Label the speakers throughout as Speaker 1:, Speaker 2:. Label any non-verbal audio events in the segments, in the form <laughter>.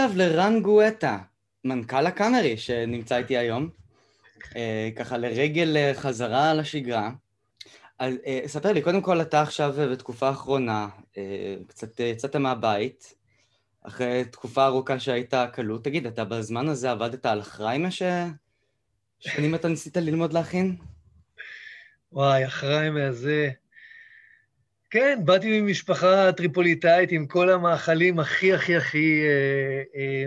Speaker 1: לב לרן גואטה, מנכ"ל הקאמרי, שנמצא איתי היום, אה, ככה לרגל אה, חזרה לשגרה. אז אה, ספר לי, קודם כל אתה עכשיו בתקופה האחרונה, קצת יצאת מהבית, אחרי תקופה ארוכה שהיית כלוא. תגיד, אתה בזמן הזה עבדת על אחריימה ששנים אתה ניסית ללמוד להכין?
Speaker 2: וואי, אחריימה הזה... כן, באתי ממשפחה טריפוליטאית עם כל המאכלים הכי הכי הכי אה, אה,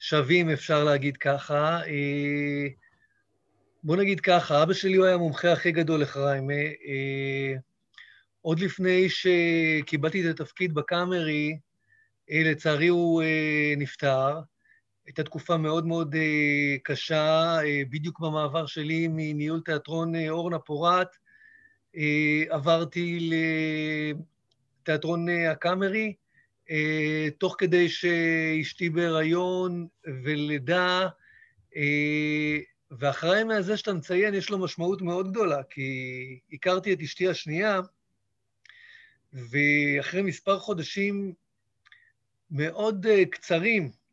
Speaker 2: שווים, אפשר להגיד ככה. אה, בוא נגיד ככה, אבא שלי הוא היה המומחה הכי גדול לחריימה. אה, עוד לפני שקיבלתי את התפקיד בקאמרי, לצערי הוא נפטר. הייתה תקופה מאוד מאוד קשה, בדיוק במעבר שלי מניהול תיאטרון אורנה פורת, עברתי לתיאטרון אה, הקאמרי, אה, תוך כדי שאשתי בהיריון ולידה, ואחרי מהזה שאתה מציין, יש לו משמעות מאוד גדולה, כי הכרתי את אשתי השנייה, ואחרי מספר חודשים מאוד קצרים, אה,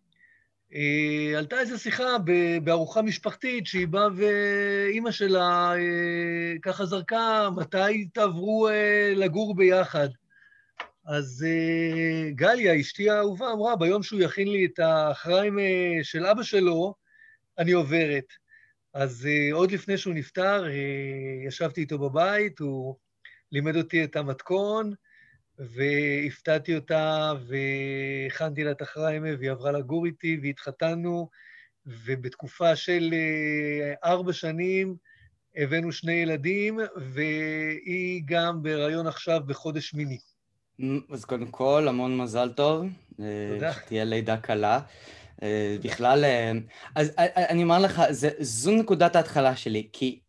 Speaker 2: עלתה איזו שיחה בארוחה משפחתית, שהיא באה ואימא שלה אה, ככה זרקה, מתי תעברו אה, לגור ביחד? אז גליה, אשתי האהובה, אמרה, ביום שהוא יכין לי את האחריים של אבא שלו, אני עוברת. אז עוד לפני שהוא נפטר, ישבתי איתו בבית, הוא לימד אותי את המתכון, והפתעתי אותה, והכנתי לה את החריימה, והיא עברה לגור איתי, והתחתנו, ובתקופה של אה, ארבע שנים הבאנו שני ילדים, והיא גם בהיריון עכשיו בחודש מיני.
Speaker 1: אז קודם כל, המון מזל טוב. אה, תודה. שתהיה לידה קלה. אה, בכלל, אז אני אומר לך, זו נקודת ההתחלה שלי, כי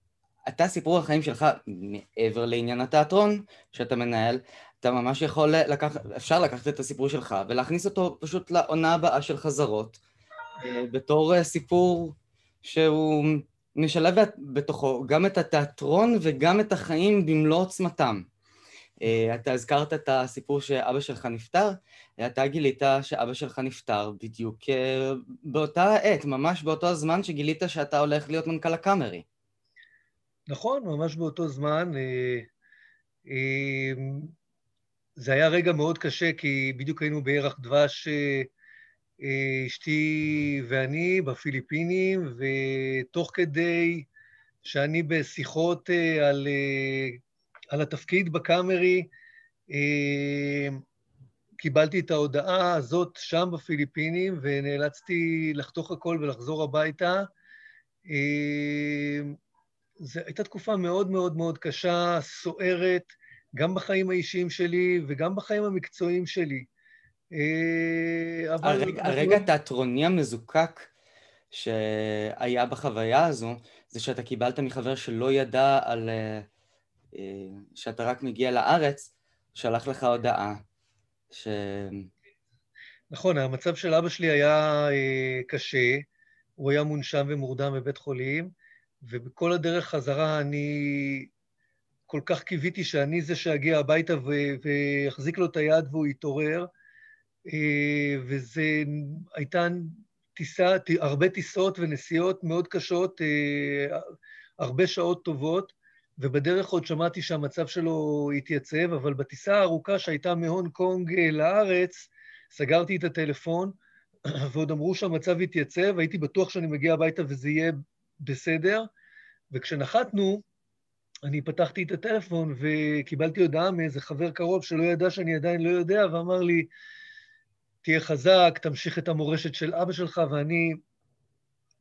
Speaker 1: אתה, סיפור החיים שלך, מעבר לעניין התיאטרון שאתה מנהל, אתה ממש יכול לקחת, אפשר לקחת את הסיפור שלך ולהכניס אותו פשוט לעונה הבאה של חזרות, אה, בתור אה, סיפור שהוא משלב בתוכו גם את התיאטרון וגם את החיים במלוא עוצמתם. אה, אתה הזכרת את הסיפור שאבא שלך נפטר, אתה גילית שאבא שלך נפטר בדיוק באותה עת, ממש באותו הזמן שגילית שאתה הולך להיות מנכ"ל הקאמרי.
Speaker 2: נכון, ממש באותו זמן. זה היה רגע מאוד קשה, כי בדיוק היינו בירח דבש, אה, אה, אשתי ואני, בפיליפינים, ותוך כדי שאני בשיחות אה, על, על התפקיד בקאמרי, קיבלתי את ההודעה הזאת שם בפיליפינים, ונאלצתי לחתוך הכל ולחזור הביתה. זו הייתה תקופה מאוד מאוד מאוד קשה, סוערת, גם בחיים האישיים שלי וגם בחיים המקצועיים שלי.
Speaker 1: אה, אבל... הרגע, הרגע התיאטרוני המזוקק שהיה בחוויה הזו, זה שאתה קיבלת מחבר שלא ידע על... אה, אה, שאתה רק מגיע לארץ, שלח לך הודעה ש...
Speaker 2: נכון, המצב של אבא שלי היה קשה, הוא היה מונשם ומורדם בבית חולים, ובכל הדרך חזרה אני כל כך קיוויתי שאני זה שאגיע הביתה ויחזיק לו את היד והוא יתעורר. אה, וזה הייתה טיסה, הרבה טיסות ונסיעות מאוד קשות, אה, הרבה שעות טובות, ובדרך עוד שמעתי שהמצב שלו התייצב, אבל בטיסה הארוכה שהייתה מהונג קונג אה, לארץ, סגרתי את הטלפון, <clears throat> ועוד אמרו שהמצב התייצב, הייתי בטוח שאני מגיע הביתה וזה יהיה בסדר, וכשנחתנו, אני פתחתי את הטלפון וקיבלתי הודעה מאיזה חבר קרוב שלא ידע שאני עדיין לא יודע, ואמר לי, תהיה חזק, תמשיך את המורשת של אבא שלך, ואני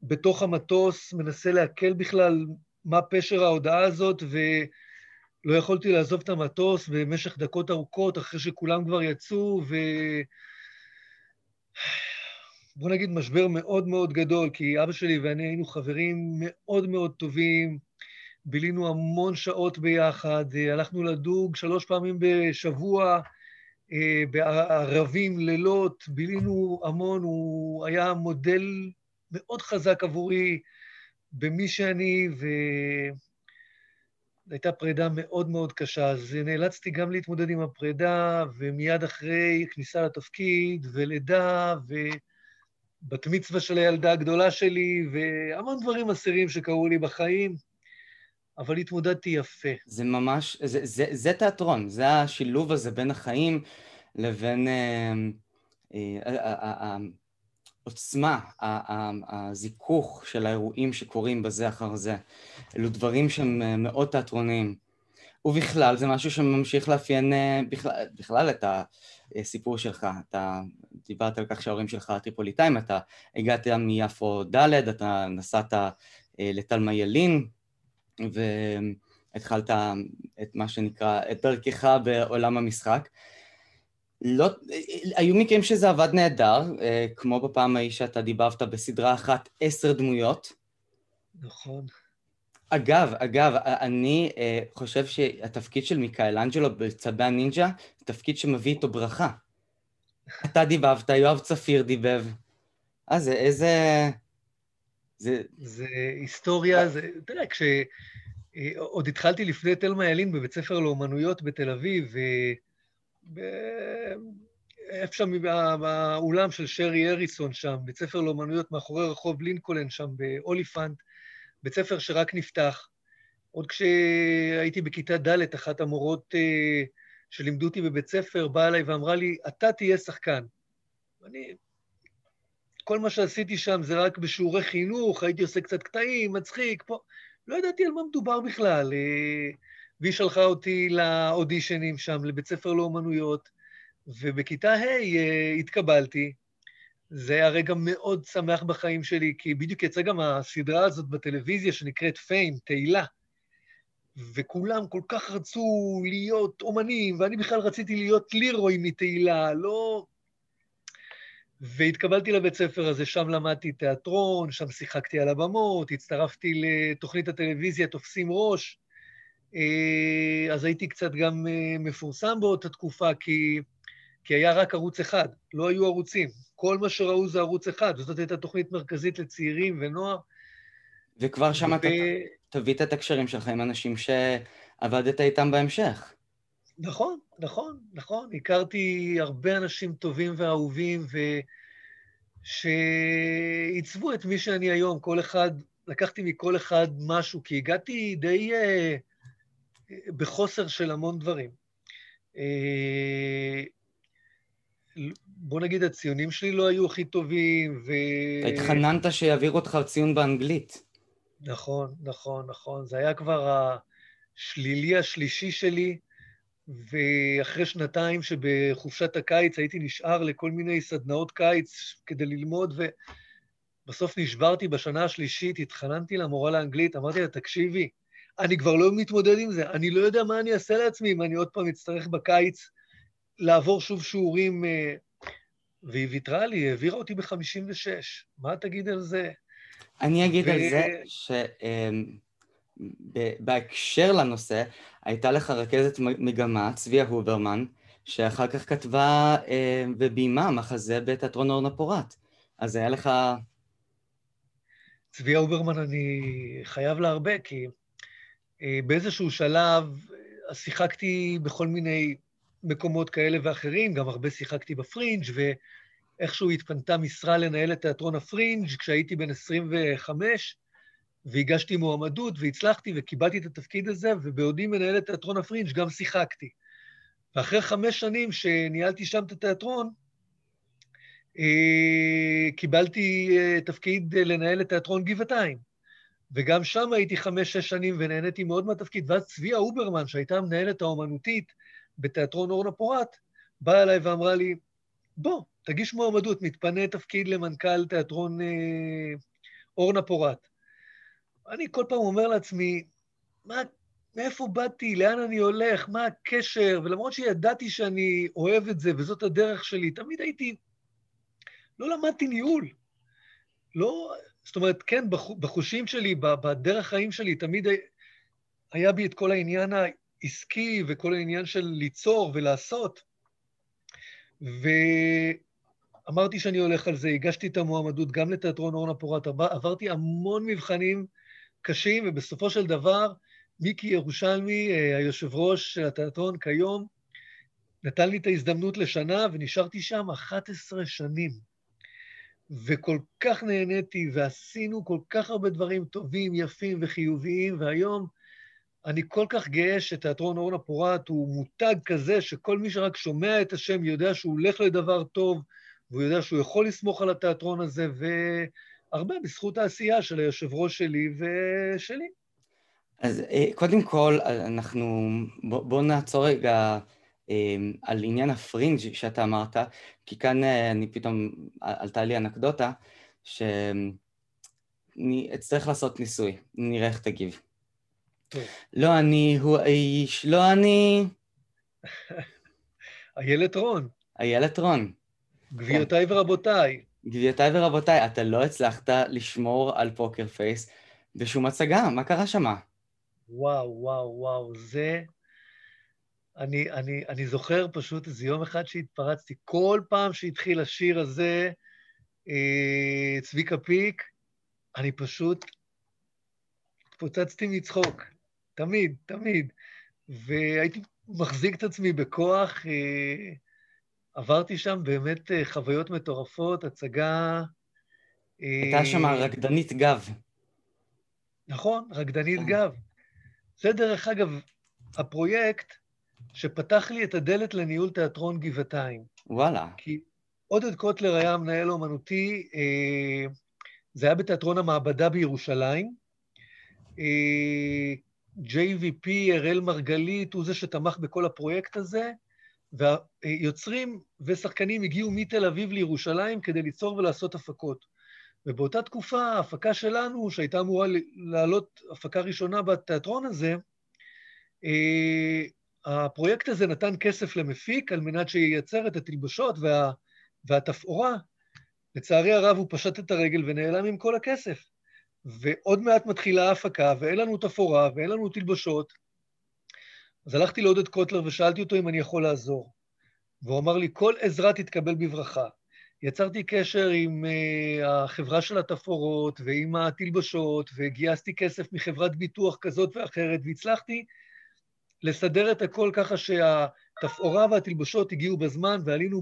Speaker 2: בתוך המטוס מנסה לעכל בכלל מה פשר ההודעה הזאת, ולא יכולתי לעזוב את המטוס במשך דקות ארוכות, אחרי שכולם כבר יצאו, ו... בוא נגיד משבר מאוד מאוד גדול, כי אבא שלי ואני היינו חברים מאוד מאוד טובים, בילינו המון שעות ביחד, אה, הלכנו לדוג שלוש פעמים בשבוע, אה, בערבים, לילות, בילינו המון, הוא היה מודל מאוד חזק עבורי במי שאני, והייתה פרידה מאוד מאוד קשה, אז נאלצתי גם להתמודד עם הפרידה, ומיד אחרי כניסה לתפקיד ולידה, בת מצווה של הילדה הגדולה שלי, והמון דברים אסירים שקרו לי בחיים, אבל התמודדתי יפה.
Speaker 1: זה ממש, זה, זה, זה תיאטרון, זה השילוב הזה בין החיים לבין אה, אה, העוצמה, הזיכוך של האירועים שקורים בזה אחר זה. אלו דברים שהם אה, מאוד תיאטרוניים. ובכלל, זה משהו שממשיך לאפיין בכלל, בכלל את הסיפור שלך. אתה דיברת על כך שההורים שלך טריפוליטאים, אתה הגעת מיפו ד', אתה נסעת לתלמה ילין, והתחלת את מה שנקרא, את דרכך בעולם המשחק. לא, היו מקרים שזה עבד נהדר, כמו בפעם ההיא שאתה דיברת בסדרה אחת עשר דמויות.
Speaker 2: נכון.
Speaker 1: אגב, אגב, אני uh, חושב שהתפקיד של מיקאלנג'לו בצבי הנינג'ה, תפקיד שמביא איתו ברכה. אתה דיבבת, יואב צפיר דיבב. אה, זה איזה...
Speaker 2: זה... זה היסטוריה, זה... אתה יודע, כש... עוד התחלתי לפני תלמה ילין בבית ספר לאומנויות בתל אביב, איפה שם באולם של שרי אריסון שם, בית ספר לאומנויות מאחורי רחוב לינקולן שם באוליפנט, בית ספר שרק נפתח. עוד כשהייתי בכיתה ד', אחת המורות אה, שלימדו אותי בבית ספר באה אליי ואמרה לי, אתה תהיה שחקן. אני, כל מה שעשיתי שם זה רק בשיעורי חינוך, הייתי עושה קצת קטעים, מצחיק, פה. לא ידעתי על מה מדובר בכלל. אה, והיא שלחה אותי לאודישנים שם, לבית ספר לאומנויות, ובכיתה ה' אה, התקבלתי. זה היה רגע מאוד שמח בחיים שלי, כי בדיוק יצאה גם הסדרה הזאת בטלוויזיה שנקראת פיים, תהילה. וכולם כל כך רצו להיות אומנים, ואני בכלל רציתי להיות לירוי מתהילה, לא... והתקבלתי לבית ספר הזה, שם למדתי תיאטרון, שם שיחקתי על הבמות, הצטרפתי לתוכנית הטלוויזיה תופסים ראש, אה, אז הייתי קצת גם אה, מפורסם באותה תקופה, כי, כי היה רק ערוץ אחד, לא היו ערוצים. כל מה שראו זה ערוץ אחד, וזאת הייתה תוכנית מרכזית לצעירים ונוער.
Speaker 1: וכבר שם ו... אתה תביא את הקשרים שלך עם אנשים שעבדת איתם בהמשך.
Speaker 2: נכון, נכון, נכון. הכרתי הרבה אנשים טובים ואהובים, ושעיצבו את מי שאני היום. כל אחד, לקחתי מכל אחד משהו, כי הגעתי די uh, בחוסר של המון דברים. Uh, בוא נגיד, הציונים שלי לא היו הכי טובים, ו...
Speaker 1: התחננת שיעביר אותך ציון באנגלית.
Speaker 2: נכון, נכון, נכון. זה היה כבר השלילי השלישי שלי, ואחרי שנתיים שבחופשת הקיץ הייתי נשאר לכל מיני סדנאות קיץ כדי ללמוד, ובסוף נשברתי בשנה השלישית, התחננתי למורה לאנגלית, אמרתי לה, תקשיבי, אני כבר לא מתמודד עם זה, אני לא יודע מה אני אעשה לעצמי אם אני עוד פעם אצטרך בקיץ לעבור שוב שיעורים, אה, והיא ויתרה לי, העבירה אותי ב-56. מה תגיד על זה?
Speaker 1: אני אגיד ו... על זה שבהקשר אמ, לנושא, הייתה לך רכזת מגמה, צביה הוברמן, שאחר כך כתבה אמ, וביימה מחזה בתיאטרון אורנה פורת. אז היה לך...
Speaker 2: צביה הוברמן, אני חייב לה הרבה, כי אה, באיזשהו שלב אה, שיחקתי בכל מיני מקומות כאלה ואחרים, גם הרבה שיחקתי בפרינג', ואיכשהו התפנתה משרה לנהל את תיאטרון הפרינג' כשהייתי בן 25, והגשתי מועמדות והצלחתי וקיבלתי את התפקיד הזה, ובעודי מנהל את תיאטרון הפרינג' גם שיחקתי. ואחרי חמש שנים שניהלתי שם את התיאטרון, אה, קיבלתי אה, תפקיד לנהל את תיאטרון גבעתיים. וגם שם הייתי חמש-שש שנים ונהניתי מאוד מהתפקיד. ואז צביה אוברמן, שהייתה המנהלת האומנותית, בתיאטרון אורנה פורת, באה אליי ואמרה לי, בוא, תגיש מועמדות, מתפנה תפקיד למנכ"ל תיאטרון אה, אורנה פורת. אני כל פעם אומר לעצמי, מה, מאיפה באתי, לאן אני הולך, מה הקשר, ולמרות שידעתי שאני אוהב את זה וזאת הדרך שלי, תמיד הייתי, לא למדתי ניהול. לא, זאת אומרת, כן, בחושים שלי, בדרך חיים שלי, תמיד היה בי את כל העניין עסקי וכל העניין של ליצור ולעשות. ואמרתי שאני הולך על זה, הגשתי את המועמדות גם לתיאטרון אורנה פורת, עברתי המון מבחנים קשים, ובסופו של דבר, מיקי ירושלמי, אה, היושב ראש של התיאטרון כיום, נתן לי את ההזדמנות לשנה, ונשארתי שם 11 שנים. וכל כך נהניתי, ועשינו כל כך הרבה דברים טובים, יפים וחיוביים, והיום אני כל כך גאה שתיאטרון אורנה פורת הוא מותג כזה, שכל מי שרק שומע את השם יודע שהוא הולך לדבר טוב, והוא יודע שהוא יכול לסמוך על התיאטרון הזה, והרבה בזכות העשייה של היושב ראש שלי ושלי.
Speaker 1: אז אה, קודם כל, אנחנו... בואו בוא נעצור רגע אה, על עניין הפרינג' שאתה אמרת, כי כאן אה, אני פתאום, עלתה לי אנקדוטה, שאני אצטרך לעשות ניסוי, נראה איך תגיב. לא אני הוא האיש, לא אני... <laughs>
Speaker 2: איילת רון.
Speaker 1: איילת רון.
Speaker 2: גבירותיי ורבותיי.
Speaker 1: גבירותיי ורבותיי, אתה לא הצלחת לשמור על פוקר פייס בשום הצגה, מה קרה שמה?
Speaker 2: וואו, וואו, וואו, זה... אני, אני, אני זוכר פשוט איזה יום אחד שהתפרצתי, כל פעם שהתחיל השיר הזה, אה, צביקה פיק, אני פשוט התפוצצתי מצחוק. תמיד, תמיד. והייתי מחזיק את עצמי בכוח. אה, עברתי שם באמת אה, חוויות מטורפות, הצגה...
Speaker 1: הייתה שם רקדנית גב.
Speaker 2: נכון, רקדנית גב. זה דרך אגב הפרויקט שפתח לי את הדלת לניהול תיאטרון גבעתיים.
Speaker 1: וואלה.
Speaker 2: כי עודד קוטלר היה מנהל אומנותי, אה, זה היה בתיאטרון המעבדה בירושלים. אה, JVP, אראל מרגלית, הוא זה שתמך בכל הפרויקט הזה, והיוצרים ושחקנים הגיעו מתל אביב לירושלים כדי ליצור ולעשות הפקות. ובאותה תקופה, ההפקה שלנו, שהייתה אמורה לעלות הפקה ראשונה בתיאטרון הזה, אה, הפרויקט הזה נתן כסף למפיק על מנת שייצר את התלבשות וה, והתפאורה. לצערי הרב, הוא פשט את הרגל ונעלם עם כל הכסף. ועוד מעט מתחילה ההפקה, ואין לנו תפאורה, ואין לנו תלבשות. אז הלכתי לעודד קוטלר ושאלתי אותו אם אני יכול לעזור. והוא אמר לי, כל עזרה תתקבל בברכה. יצרתי קשר עם uh, החברה של התפאורות ועם התלבשות, וגייסתי כסף מחברת ביטוח כזאת ואחרת, והצלחתי לסדר את הכל ככה שהתפאורה והתלבשות הגיעו בזמן, ועלינו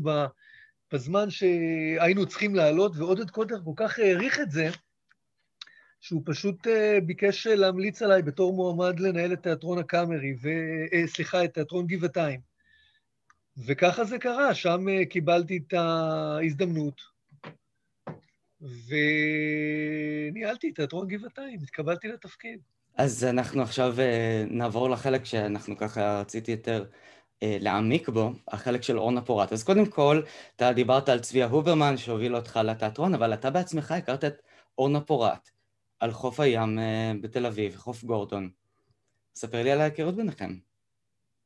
Speaker 2: בזמן שהיינו צריכים לעלות, ועודד קוטלר כל כך העריך את זה, שהוא פשוט uh, ביקש להמליץ עליי בתור מועמד לנהל את תיאטרון הקאמרי, ו... uh, סליחה, את תיאטרון גבעתיים. וככה זה קרה, שם קיבלתי את ההזדמנות, וניהלתי את תיאטרון גבעתיים, התקבלתי לתפקיד.
Speaker 1: אז אנחנו עכשיו נעבור לחלק שאנחנו ככה רציתי יותר להעמיק בו, החלק של אורנה פורט. אז קודם כל, אתה דיברת על צביה הוברמן שהוביל אותך לתיאטרון, אבל אתה בעצמך הכרת את אורנה פורט. על חוף הים אה, בתל אביב, חוף גורדון. ספר לי על ההיכרות ביניכם.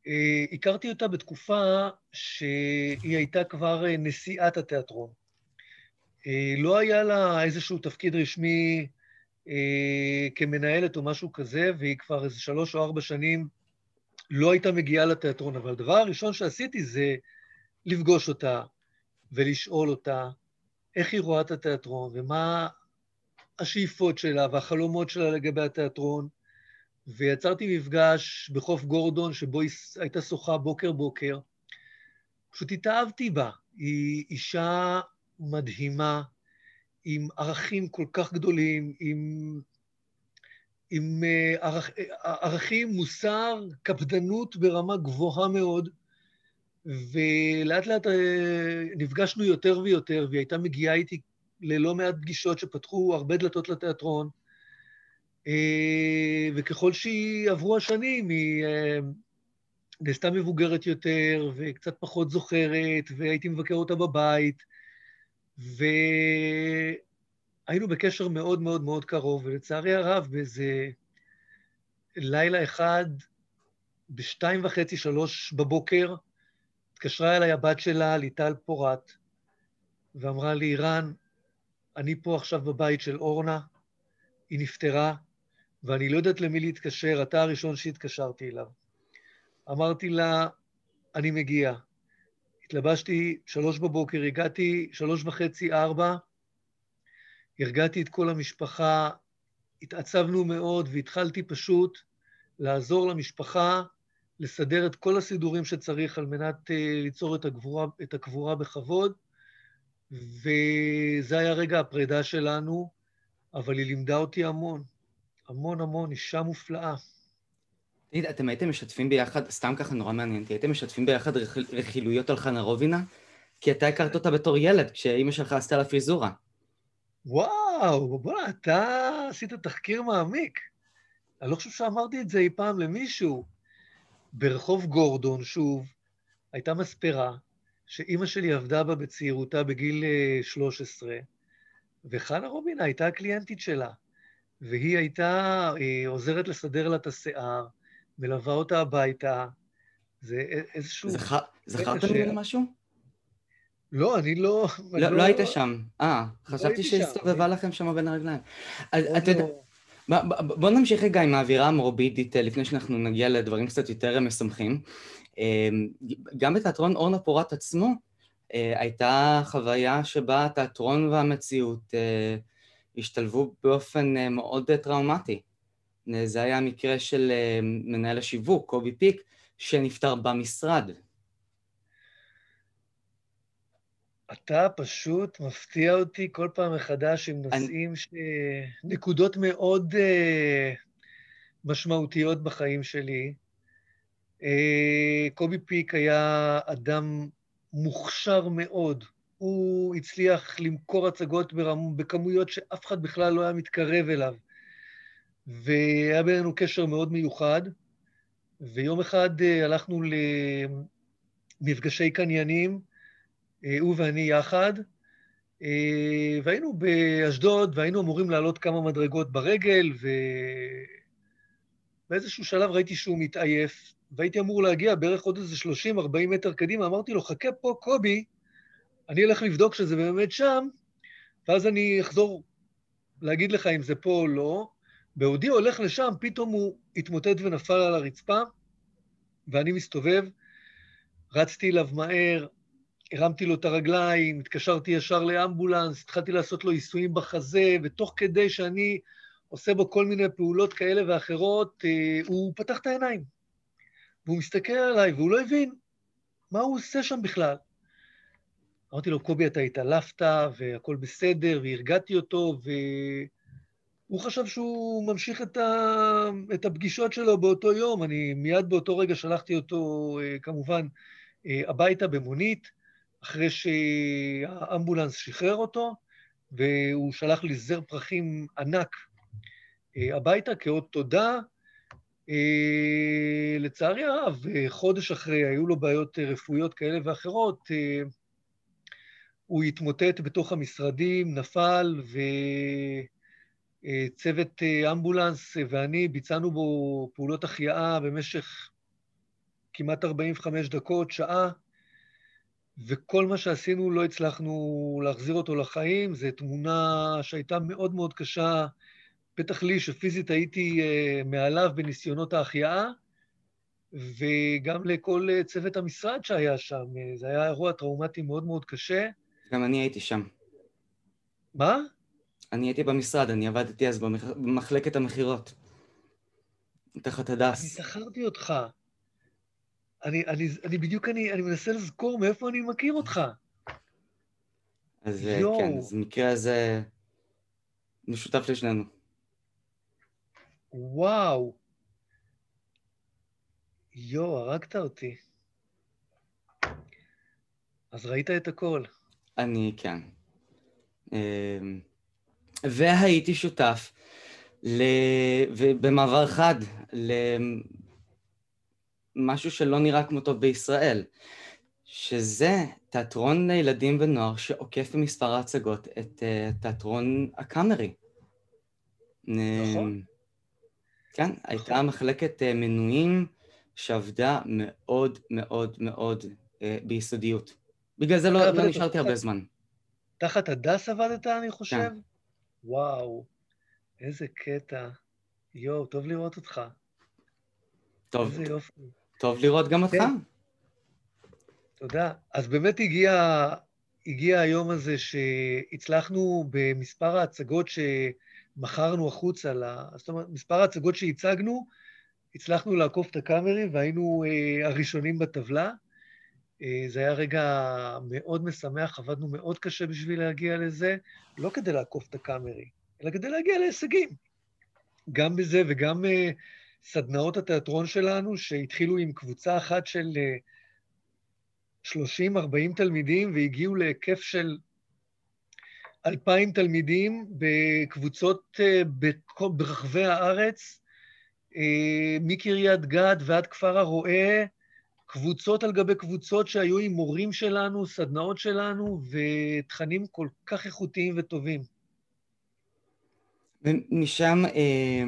Speaker 2: אה, הכרתי אותה בתקופה שהיא הייתה כבר אה, נשיאת התיאטרון. לא היה לה איזשהו תפקיד רשמי כמנהלת או משהו כזה, והיא כבר איזה שלוש או ארבע שנים לא הייתה מגיעה לתיאטרון. אבל הדבר הראשון שעשיתי זה לפגוש אותה ולשאול אותה איך היא רואה את התיאטרון ומה השאיפות שלה והחלומות שלה לגבי התיאטרון, ויצרתי מפגש בחוף גורדון, שבו היא הייתה שוחה בוקר-בוקר. פשוט התאהבתי בה. היא אישה מדהימה, עם ערכים כל כך גדולים, עם, עם אה, ערכ, ערכים, מוסר, קפדנות ברמה גבוהה מאוד, ולאט לאט אה, נפגשנו יותר ויותר, והיא הייתה מגיעה איתי ללא מעט פגישות שפתחו הרבה דלתות לתיאטרון, אה, וככל שעברו השנים, היא אה, נעשתה מבוגרת יותר וקצת פחות זוכרת, והייתי מבקר אותה בבית, והיינו בקשר מאוד מאוד מאוד קרוב, ולצערי הרב, באיזה לילה אחד, בשתיים וחצי, שלוש בבוקר, התקשרה אליי הבת שלה, ליטל פורת, ואמרה לי, רן, אני פה עכשיו בבית של אורנה, היא נפטרה, ואני לא יודעת למי להתקשר, אתה הראשון שהתקשרתי אליו. אמרתי לה, אני מגיע. התלבשתי שלוש בבוקר, הגעתי שלוש וחצי, ארבע, הרגעתי את כל המשפחה, התעצבנו מאוד והתחלתי פשוט לעזור למשפחה לסדר את כל הסידורים שצריך על מנת uh, ליצור את הקבורה, את הקבורה בכבוד. וזה היה רגע הפרידה שלנו, אבל היא לימדה אותי המון, המון המון, אישה מופלאה.
Speaker 1: תגיד, אתם הייתם משתפים ביחד, סתם ככה נורא מעניין אותי, הייתם משתפים ביחד רכילויות על חנה רובינה? כי אתה הכרת אותה בתור ילד, כשאימא שלך עשתה לה פיזורה.
Speaker 2: וואו, בוא'נה, אתה עשית תחקיר מעמיק. אני לא חושב שאמרתי את זה אי פעם למישהו. ברחוב גורדון, שוב, הייתה מספרה שאימא שלי עבדה בה בצעירותה בגיל 13, אה, וחנה רובינה הייתה הקליינטית שלה, והיא הייתה אה, עוזרת לסדר לה את השיער, מלווה אותה הביתה. זה איזשהו...
Speaker 1: זכרת ממנו משהו?
Speaker 2: לא, אני לא...
Speaker 1: לא, לא היית שם. אה, לא חשבתי שהסתובבה לכם שם בין הרגליים. אתה יודע... בוא נמשיך רגע עם האווירה המורבידית לפני שאנחנו נגיע לדברים קצת יותר משמחים. אמ, גם בתיאטרון אורנה פורת עצמו אה, הייתה חוויה שבה התיאטרון והמציאות אה, השתלבו באופן מאוד טראומטי. זה היה המקרה של מנהל השיווק, קובי פיק, שנפטר במשרד.
Speaker 2: אתה פשוט מפתיע אותי כל פעם מחדש עם נושאים אני... ש... נקודות מאוד uh, משמעותיות בחיים שלי. Uh, קובי פיק היה אדם מוכשר מאוד. הוא הצליח למכור הצגות ברמ... בכמויות שאף אחד בכלל לא היה מתקרב אליו. והיה בינינו קשר מאוד מיוחד. ויום אחד uh, הלכנו למפגשי קניינים, אה, הוא ואני יחד, אה, והיינו באשדוד, והיינו אמורים לעלות כמה מדרגות ברגל, ובאיזשהו שלב ראיתי שהוא מתעייף, והייתי אמור להגיע בערך עוד איזה 30-40 מטר קדימה, אמרתי לו, חכה פה, קובי, אני אלך לבדוק שזה באמת שם, ואז אני אחזור להגיד לך אם זה פה או לא. בעודי הולך לשם, פתאום הוא התמוטט ונפל על הרצפה, ואני מסתובב, רצתי אליו מהר, הרמתי לו את הרגליים, התקשרתי ישר לאמבולנס, התחלתי לעשות לו עיסויים בחזה, ותוך כדי שאני עושה בו כל מיני פעולות כאלה ואחרות, אה, הוא פתח את העיניים. והוא מסתכל עליי, והוא לא הבין מה הוא עושה שם בכלל. אמרתי לו, קובי, אתה התעלפת, והכול בסדר, והרגעתי אותו, והוא חשב שהוא ממשיך את, ה... את הפגישות שלו באותו יום. אני מיד באותו רגע שלחתי אותו, אה, כמובן, אה, הביתה במונית. אחרי שהאמבולנס שחרר אותו, והוא שלח לי זר פרחים ענק אה, הביתה כאות תודה. אה, לצערי הרב, חודש אחרי, היו לו בעיות רפואיות כאלה ואחרות, אה, הוא התמוטט בתוך המשרדים, נפל, וצוות אמבולנס ואני ביצענו בו פעולות החייאה במשך כמעט 45 דקות, שעה. וכל מה שעשינו לא הצלחנו להחזיר אותו לחיים. זו תמונה שהייתה מאוד מאוד קשה, בטח לי, שפיזית הייתי uh, מעליו בניסיונות ההחייאה, וגם לכל uh, צוות המשרד שהיה שם. Uh, זה היה אירוע טראומטי מאוד מאוד קשה.
Speaker 1: גם אני הייתי שם.
Speaker 2: מה?
Speaker 1: אני הייתי במשרד, אני עבדתי אז במחלקת המכירות. תחת הדס.
Speaker 2: אני זכרתי אותך. אני, אני, אני בדיוק, אני, אני מנסה לזכור מאיפה אני מכיר אותך.
Speaker 1: אז אה, יו. כן, אז במקרה הזה משותף לשנינו.
Speaker 2: וואו. יו, הרגת אותי. אז ראית את הכל.
Speaker 1: אני, כן. אמ, והייתי שותף ל... במעבר חד משהו שלא נראה כמותו בישראל, שזה תיאטרון לילדים ונוער שעוקף במספר ההצגות את uh, תיאטרון הקאמרי.
Speaker 2: נכון.
Speaker 1: כן. הייתה מחלקת uh, מנויים שעבדה מאוד מאוד מאוד uh, ביסודיות. בגלל זה לא, לא נשארתי הרבה זמן.
Speaker 2: תחת הדס עבדת, אני חושב? כן. וואו, איזה קטע. יואו, טוב לראות אותך.
Speaker 1: טוב. איזה יופי. טוב לראות גם אותך. כן.
Speaker 2: תודה. אז באמת הגיע, הגיע היום הזה שהצלחנו במספר ההצגות שמכרנו החוצה, זאת אומרת, מספר ההצגות שהצגנו, הצלחנו לעקוף את הקאמרי והיינו אה, הראשונים בטבלה. אה, זה היה רגע מאוד משמח, עבדנו מאוד קשה בשביל להגיע לזה, לא כדי לעקוף את הקאמרי, אלא כדי להגיע להישגים. גם בזה וגם uh, סדנאות התיאטרון שלנו, שהתחילו עם קבוצה אחת של uh, 30-40 תלמידים והגיעו להיקף של 2,000 תלמידים בקבוצות uh, ברחבי הארץ, uh, מקריית גת ועד כפר הרועה, קבוצות על גבי קבוצות שהיו עם מורים שלנו, סדנאות שלנו, ותכנים כל כך איכותיים וטובים.
Speaker 1: ומשם, אה,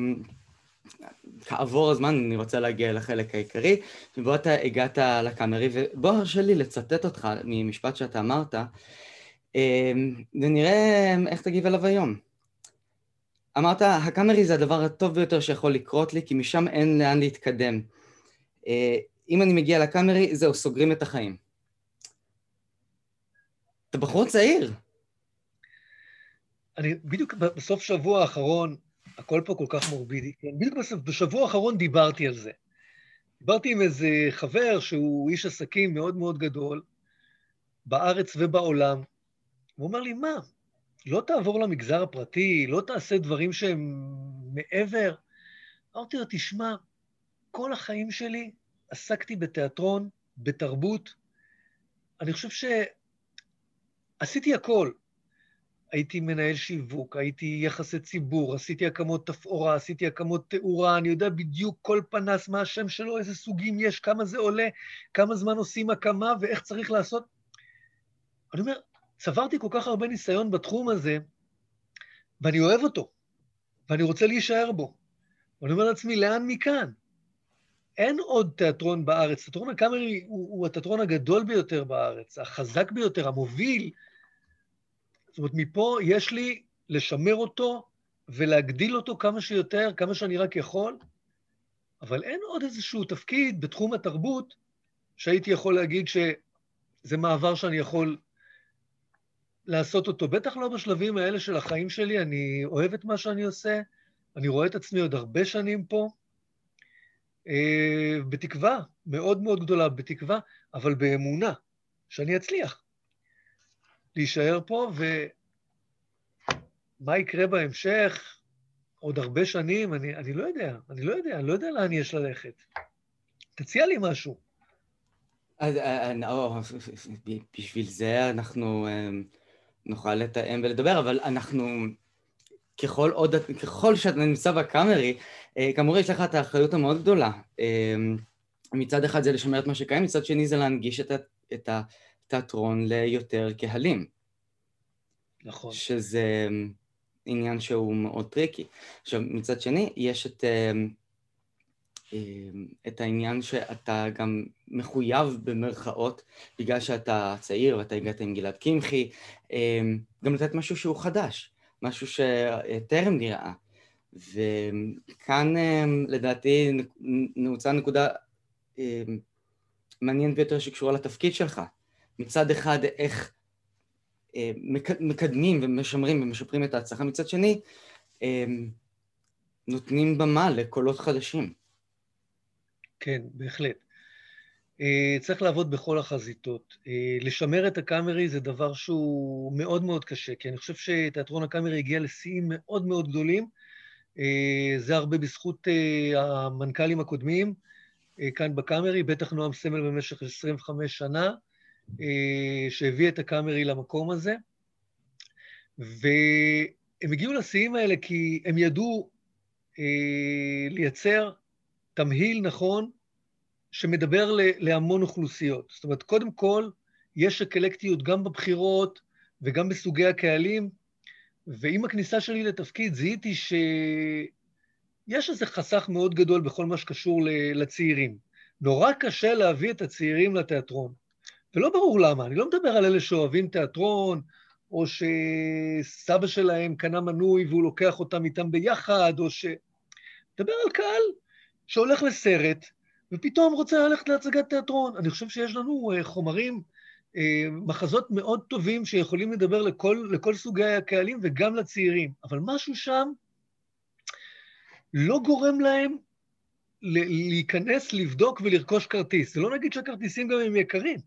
Speaker 1: כעבור הזמן, אני רוצה להגיע לחלק העיקרי, שבו אתה הגעת לקאמרי, ובוא הרשה לי לצטט אותך ממשפט שאתה אמרת, אה, ונראה איך תגיב אליו היום. אמרת, הקאמרי זה הדבר הטוב ביותר שיכול לקרות לי, כי משם אין לאן להתקדם. אה, אם אני מגיע לקאמרי, זהו, סוגרים את החיים. אתה בחור צעיר.
Speaker 2: אני בדיוק בסוף שבוע האחרון, הכל פה כל כך מורבידי, כן? בדיוק בסוף, בשבוע האחרון דיברתי על זה. דיברתי עם איזה חבר שהוא איש עסקים מאוד מאוד גדול, בארץ ובעולם, הוא אומר לי, מה, לא תעבור למגזר הפרטי, לא תעשה דברים שהם מעבר? אמרתי לו, תשמע, כל החיים שלי עסקתי בתיאטרון, בתרבות. אני חושב שעשיתי הכל. הייתי מנהל שיווק, הייתי יחסי ציבור, עשיתי הקמות תפאורה, עשיתי הקמות תאורה, אני יודע בדיוק כל פנס מה השם שלו, איזה סוגים יש, כמה זה עולה, כמה זמן עושים הקמה ואיך צריך לעשות. אני אומר, צברתי כל כך הרבה ניסיון בתחום הזה, ואני אוהב אותו, ואני רוצה להישאר בו. ואני אומר לעצמי, לאן מכאן? אין עוד תיאטרון בארץ. תיאטרון הקאמרי הוא, הוא התיאטרון הגדול ביותר בארץ, החזק ביותר, המוביל. זאת אומרת, מפה יש לי לשמר אותו ולהגדיל אותו כמה שיותר, כמה שאני רק יכול, אבל אין עוד איזשהו תפקיד בתחום התרבות שהייתי יכול להגיד שזה מעבר שאני יכול לעשות אותו. בטח לא בשלבים האלה של החיים שלי, אני אוהב את מה שאני עושה, אני רואה את עצמי עוד הרבה שנים פה. אה, בתקווה מאוד מאוד גדולה, בתקווה, אבל באמונה שאני אצליח להישאר פה, ומה יקרה בהמשך, עוד הרבה שנים, אני, אני לא יודע, אני לא יודע, אני לא יודע לאן יש ללכת. תציע לי משהו.
Speaker 1: אז אה, אה, <laughs> בשביל זה אנחנו נוכל לתאם ולדבר, אבל אנחנו... ככל, עוד, ככל שאתה נמצא בקאמרי, אה, כאמור יש לך את האחריות המאוד גדולה. אה, מצד אחד זה לשמר את מה שקיים, מצד שני זה להנגיש את, את התיאטרון ליותר קהלים.
Speaker 2: נכון.
Speaker 1: שזה עניין שהוא מאוד tricky. עכשיו, מצד שני, יש את, אה, את העניין שאתה גם מחויב במרכאות, בגלל שאתה צעיר ואתה הגעת עם גלעד קמחי, גם לתת משהו שהוא חדש. משהו שטרם נראה. וכאן אמ, לדעתי נעוצה נקודה אמ, מעניינת ביותר שקשורה לתפקיד שלך. מצד אחד, איך אמ, מקדמים ומשמרים ומשפרים את ההצלחה, מצד שני, נותנים במה לקולות חדשים.
Speaker 2: כן, בהחלט. אה, צריך לעבוד בכל החזיתות. אה, לשמר את הקאמרי זה דבר שהוא מאוד מאוד קשה, כי אני חושב שתיאטרון הקאמרי הגיע לשיאים מאוד מאוד גדולים. אה, זה הרבה בזכות המנכ"לים הקודמים כאן בקאמרי, בטח נועם סמל במשך 25 שנה, שהביא את הקאמרי למקום הזה. והם הגיעו לשיאים האלה כי הם ידעו לייצר תמהיל נכון שמדבר להמון אוכלוסיות. זאת אומרת, קודם כל, יש אקלקטיות גם בבחירות וגם בסוגי הקהלים, ועם הכניסה שלי לתפקיד זיהיתי שיש איזה חסך מאוד גדול בכל מה שקשור לצעירים. נורא קשה להביא את הצעירים לתיאטרון, ולא ברור למה. אני לא מדבר על אלה שאוהבים תיאטרון, או שסבא שלהם קנה מנוי והוא לוקח אותם איתם ביחד, או ש... מדבר על קהל שהולך לסרט, ופתאום רוצה ללכת להצגת תיאטרון. אני חושב שיש לנו uh, חומרים, uh, מחזות מאוד טובים שיכולים לדבר לכל, לכל סוגי הקהלים וגם לצעירים, אבל משהו שם לא גורם להם להיכנס, לבדוק ולרכוש כרטיס. זה לא נגיד שהכרטיסים גם הם יקרים,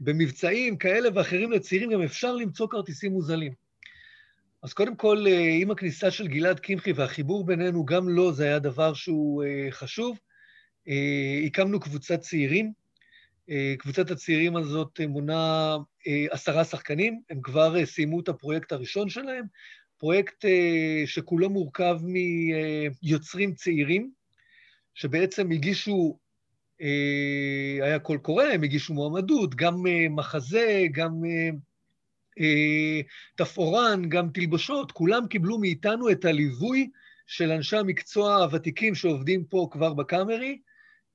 Speaker 2: במבצעים כאלה ואחרים לצעירים גם אפשר למצוא כרטיסים מוזלים. אז קודם כל, אה, עם הכניסה של גלעד קמחי והחיבור בינינו, גם לו זה היה דבר שהוא אה, חשוב. אה, הקמנו קבוצת צעירים. קבוצת הצעירים הזאת מונה עשרה שחקנים, הם כבר סיימו את הפרויקט הראשון שלהם, פרויקט שכולו מורכב מיוצרים צעירים, שבעצם הגישו, היה קול קורא, הם הגישו מועמדות, גם מחזה, גם תפאורן, גם תלבושות, כולם קיבלו מאיתנו את הליווי של אנשי המקצוע הוותיקים שעובדים פה כבר בקאמרי,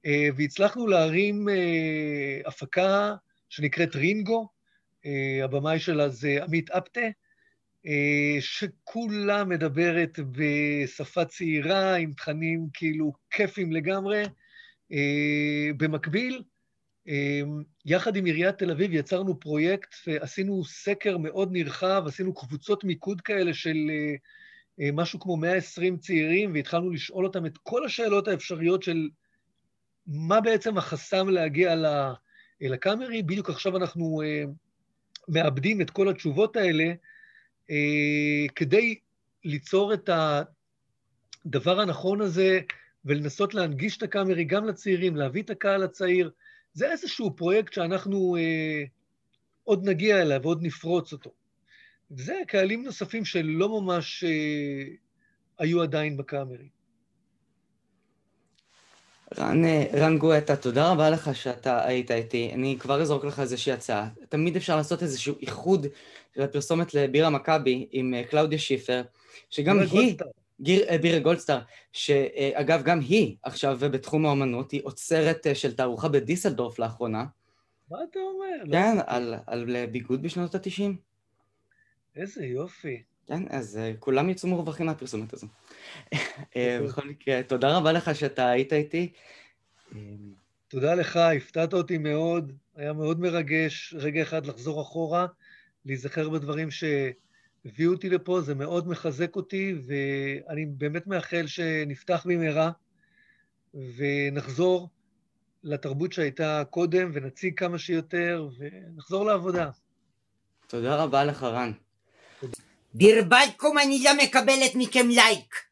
Speaker 2: אה, והצלחנו להרים אה, הפקה שנקראת רינגו, הבמאי שלה זה עמית אפטה, שכולה מדברת בשפה צעירה, עם תכנים כאילו כיפים לגמרי. במקביל, יחד עם עיריית תל אביב יצרנו פרויקט ועשינו סקר מאוד נרחב, עשינו קבוצות מיקוד כאלה של אה, אה, משהו כמו 120 צעירים, והתחלנו לשאול אותם את כל השאלות האפשריות של מה בעצם החסם להגיע לקאמרי. בדיוק עכשיו אנחנו אה, מאבדים את כל התשובות האלה כדי ליצור את הדבר הנכון הזה ולנסות להנגיש את הקאמרי גם לצעירים, להביא את הקהל הצעיר. זה איזשהו פרויקט שאנחנו אה, עוד נגיע אליו ועוד נפרוץ אותו. וזה קהלים נוספים שלא ממש אה, היו עדיין בקאמרי.
Speaker 1: רן, אה, רן גואטה, תודה רבה לך שאתה היית איתי. אני כבר אזרוק לך איזושהי הצעה. תמיד אפשר לעשות איזשהו איחוד של הפרסומת לבירה מכבי עם אה, קלאודיה שיפר, שגם היא... גולדסטאר. גיר, אה, בירה גולדסטאר, שאגב גם היא עכשיו בתחום האומנות, היא עוצרת אה, של תערוכה בדיסלדורף לאחרונה.
Speaker 2: מה אתה אומר?
Speaker 1: לא כן, לא על, על ביגוד בשנות ה-90.
Speaker 2: איזה יופי.
Speaker 1: כן, אז uh, כולם יצאו מרווחים מהפרסומת הזו. בכל מקרה, תודה רבה לך שאתה היית איתי.
Speaker 2: תודה לך, הפתעת אותי מאוד, היה מאוד מרגש רגע אחד לחזור אחורה, להיזכר בדברים ש... הביאו אותי לפה, זה מאוד מחזק אותי, ואני באמת מאחל שנפתח במהרה ונחזור לתרבות שהייתה קודם, ונציג כמה שיותר, ונחזור לעבודה.
Speaker 1: תודה רבה לך, רן.
Speaker 3: ברבלקום אני לא מקבלת מכם לייק.